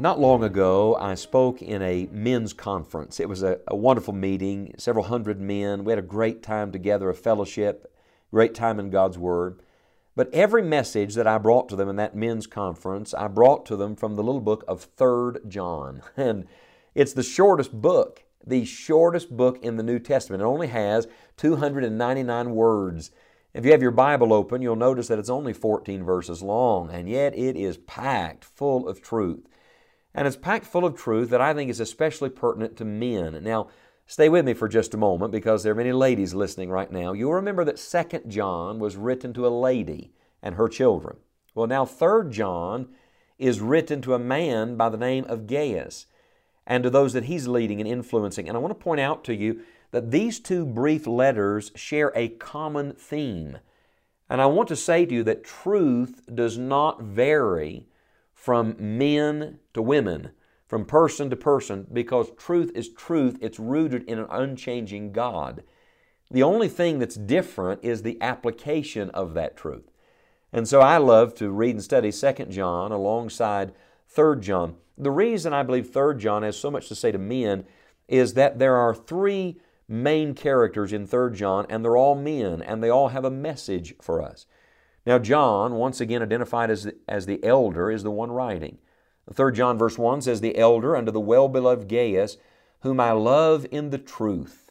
Not long ago, I spoke in a men's conference. It was a, a, wonderful meeting, several hundred men. We had a great time together, a fellowship, great time in God's Word. But every message that I brought to them in that men's conference, I brought to them from the little book of 3rd John. And it's the shortest book, the shortest book in the New Testament. It only has 299 words. If you have your Bible open, you'll notice that it's only 14 verses long, and yet it is packed full of truth. And it's packed full of truth that I think is especially pertinent to men. Now, stay with me for just a moment because there are many ladies listening right now. You'll remember that 2nd John was written to a lady and her children. Well, now 3rd John is written to a man by the name of Gaius and to those that he's leading and influencing. And I want to point out to you that these two brief letters share a common theme. And I want to say to you that truth does not vary from men to women, from person to person, because truth is truth. It's rooted in an unchanging God. The only thing that's different is the application of that truth. And so I love to read and study 2 John alongside 3 John. The reason I believe 3 John has so much to say to men is that there are three main characters in 3 John, and they're all men, and they all have a message for us. Now, John, once again identified as, as the elder, is the one writing. 3 John verse 1 says, The elder unto the well beloved Gaius, whom I love in the truth.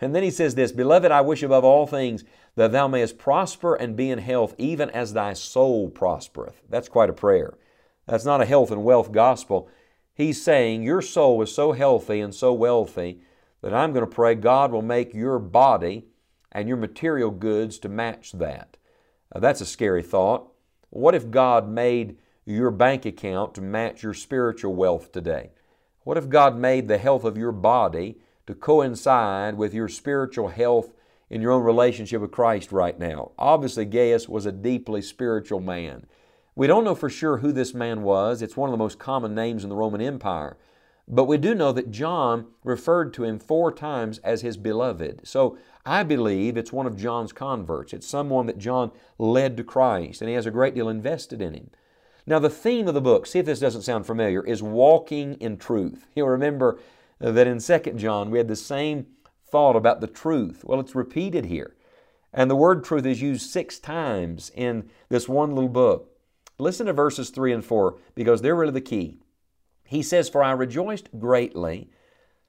And then he says this, Beloved, I wish above all things that thou mayest prosper and be in health, even as thy soul prospereth. That's quite a prayer. That's not a health and wealth gospel. He's saying, Your soul is so healthy and so wealthy that I'm going to pray God will make your body and your material goods to match that. Uh, that's a scary thought. What if God made your bank account to match your spiritual wealth today? What if God made the health of your body to coincide with your spiritual health in your own relationship with Christ right now? Obviously, Gaius was a deeply spiritual man. We don't know for sure who this man was. It's one of the most common names in the Roman Empire. But we do know that John referred to him four times as his beloved. So I believe it's one of John's converts. It's someone that John led to Christ, and he has a great deal invested in him. Now, the theme of the book, see if this doesn't sound familiar, is walking in truth. You'll remember that in 2 John we had the same thought about the truth. Well, it's repeated here. And the word truth is used six times in this one little book. Listen to verses 3 and 4 because they're really the key. He says, For I rejoiced greatly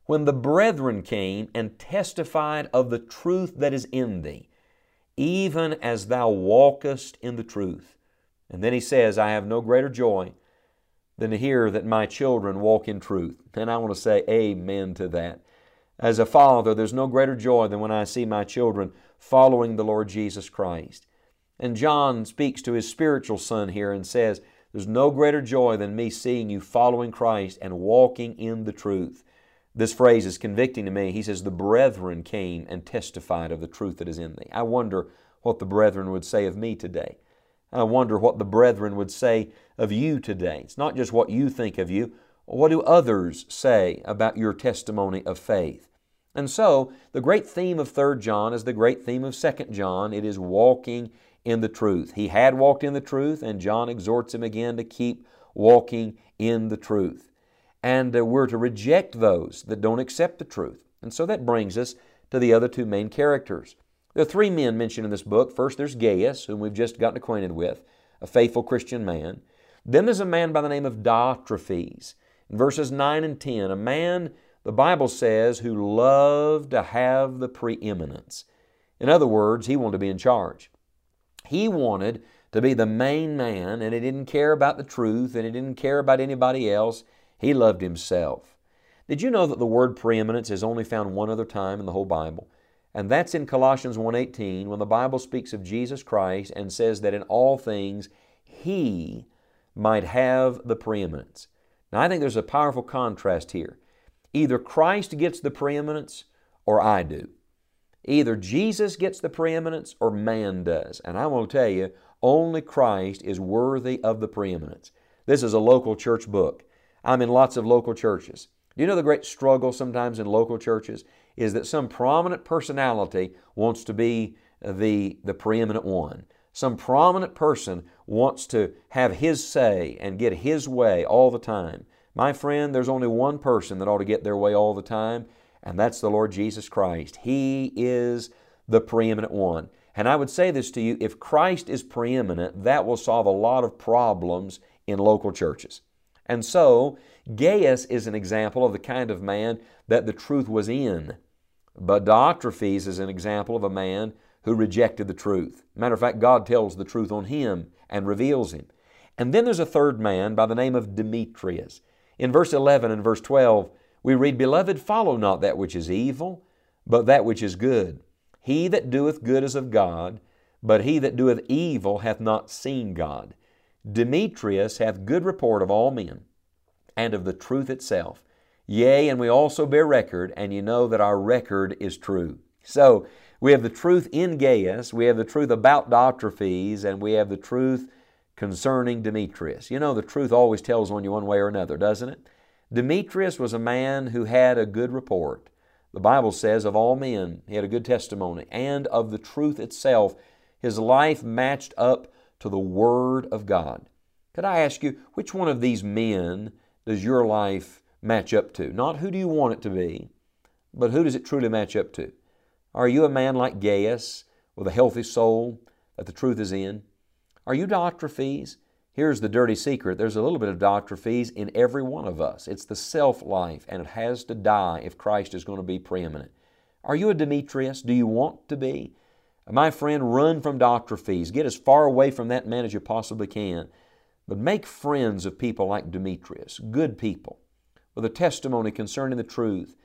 when the brethren came and testified of the truth that is in thee, even as thou walkest in the truth. And then he says, I have no greater joy than to hear that my children walk in truth. And I want to say amen to that. As a father, there's no greater joy than when I see my children following the Lord Jesus Christ. And John speaks to his spiritual son here and says, There's no greater joy than me seeing you following Christ and walking in the truth. This phrase is convicting to me. He says, The brethren came and testified of the truth that is in thee. I wonder what the brethren would say of me today. I wonder what the brethren would say of you today. It's not just what you think of you, what do others say about your testimony of faith? And so, the great theme of 3rd John is the great theme of 2nd John. It is walking in the truth. He had walked in the truth, and John exhorts him again to keep walking in the truth and uh, we're to reject those that don't accept the truth. And so that brings us to the other two main characters. There are three men mentioned in this book. First, there's Gaius, whom we've just gotten acquainted with, a faithful Christian man. Then there's a man by the name of Diotrephes. In verses 9 and 10, a man, the Bible says, who loved to have the preeminence. In other words, he wanted to be in charge. He wanted to be the main man, and he didn't care about the truth, and he didn't care about anybody else. He loved himself. Did you know that the word preeminence is only found one other time in the whole Bible? And that's in Colossians 1:18 when the Bible speaks of Jesus Christ and says that in all things he might have the preeminence. Now I think there's a powerful contrast here. Either Christ gets the preeminence or I do. Either Jesus gets the preeminence or man does. And I will tell you, only Christ is worthy of the preeminence. This is a local church book. I'm in lots of local churches. Do you know the great struggle sometimes in local churches is that some prominent personality wants to be the, the preeminent one. Some prominent person wants to have his say and get his way all the time. My friend, there's only one person that ought to get their way all the time, and that's the Lord Jesus Christ. He is the preeminent one. And I would say this to you if Christ is preeminent, that will solve a lot of problems in local churches. And so, Gaius is an example of the kind of man that the truth was in. But Diotrephes is an example of a man who rejected the truth. Matter of fact, God tells the truth on him and reveals him. And then there's a third man by the name of Demetrius. In verse 11 and verse 12, we read, Beloved, follow not that which is evil, but that which is good. He that doeth good is of God, but he that doeth evil hath not seen God. Demetrius hath good report of all men, and of the truth itself. Yea, and we also bear record, and you know that our record is true. So, we have the truth in Gaius, we have the truth about Diotrephes, and we have the truth concerning Demetrius. You know, the truth always tells on you one way or another, doesn't it? Demetrius was a man who had a good report. The Bible says of all men, he had a good testimony, and of the truth itself. His life matched up to the Word of God. Could I ask you, which one of these men does your life match up to? Not who do you want it to be, but who does it truly match up to? Are you a man like Gaius with a healthy soul that the truth is in? Are you Diotrephes? Here's the dirty secret there's a little bit of Diotrephes in every one of us. It's the self life, and it has to die if Christ is going to be preeminent. Are you a Demetrius? Do you want to be? My friend, run from Diotrephes. Get as far away from that man as you possibly can. But make friends of people like Demetrius, good people, with a testimony concerning the truth,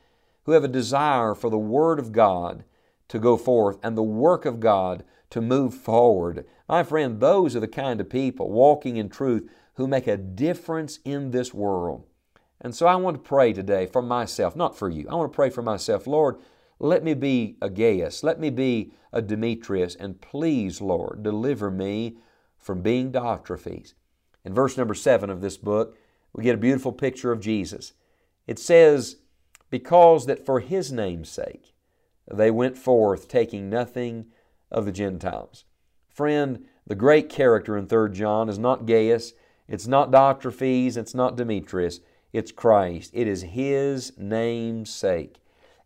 who have a desire for the Word of God to go forth and the work of God to move forward. My friend, those are the kind of people walking in truth who make a difference in this world. And so I want to pray today for myself, not for you. I want to pray for myself. Lord, let me be a Gaius. Let me be a Demetrius. And please, Lord, deliver me from being Diotrephes. In verse number seven of this book, we get a beautiful picture of Jesus. It says, Because that for His name's sake, they went forth taking nothing of the Gentiles. Friend, the great character in 3 John is not Gaius, it's not Diotrephes, it's not Demetrius, it's Christ. It is His name's sake.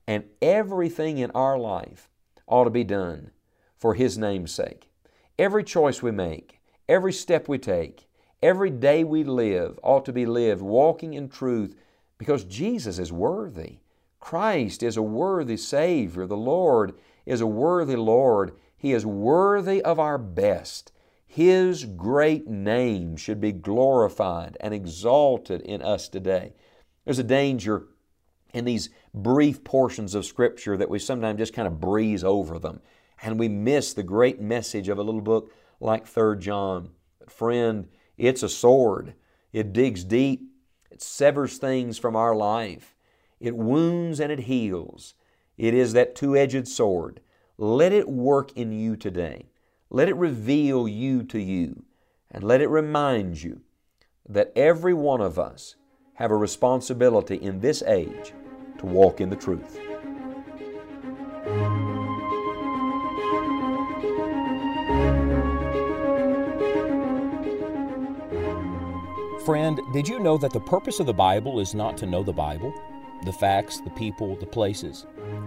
And everything in our life ought to be done for His name's sake. Every choice we make, every step we take, every day we live ought to be lived walking in truth because Jesus is worthy. Christ is a worthy Savior. The Lord is a worthy Lord. He is worthy of our best. His great name should be glorified and exalted in us today. There's a danger in these brief portions of Scripture that we sometimes just kind of breeze over them and we miss the great message of a little book like 3 John. But friend, it's a sword. It digs deep. It severs things from our life. It wounds and it heals. It is that two edged sword. Let it work in you today. Let it reveal you to you. And let it remind you that every one of us have a responsibility in this age to walk in the truth. Friend, did you know that the purpose of the Bible is not to know the Bible? the facts, the people, the places.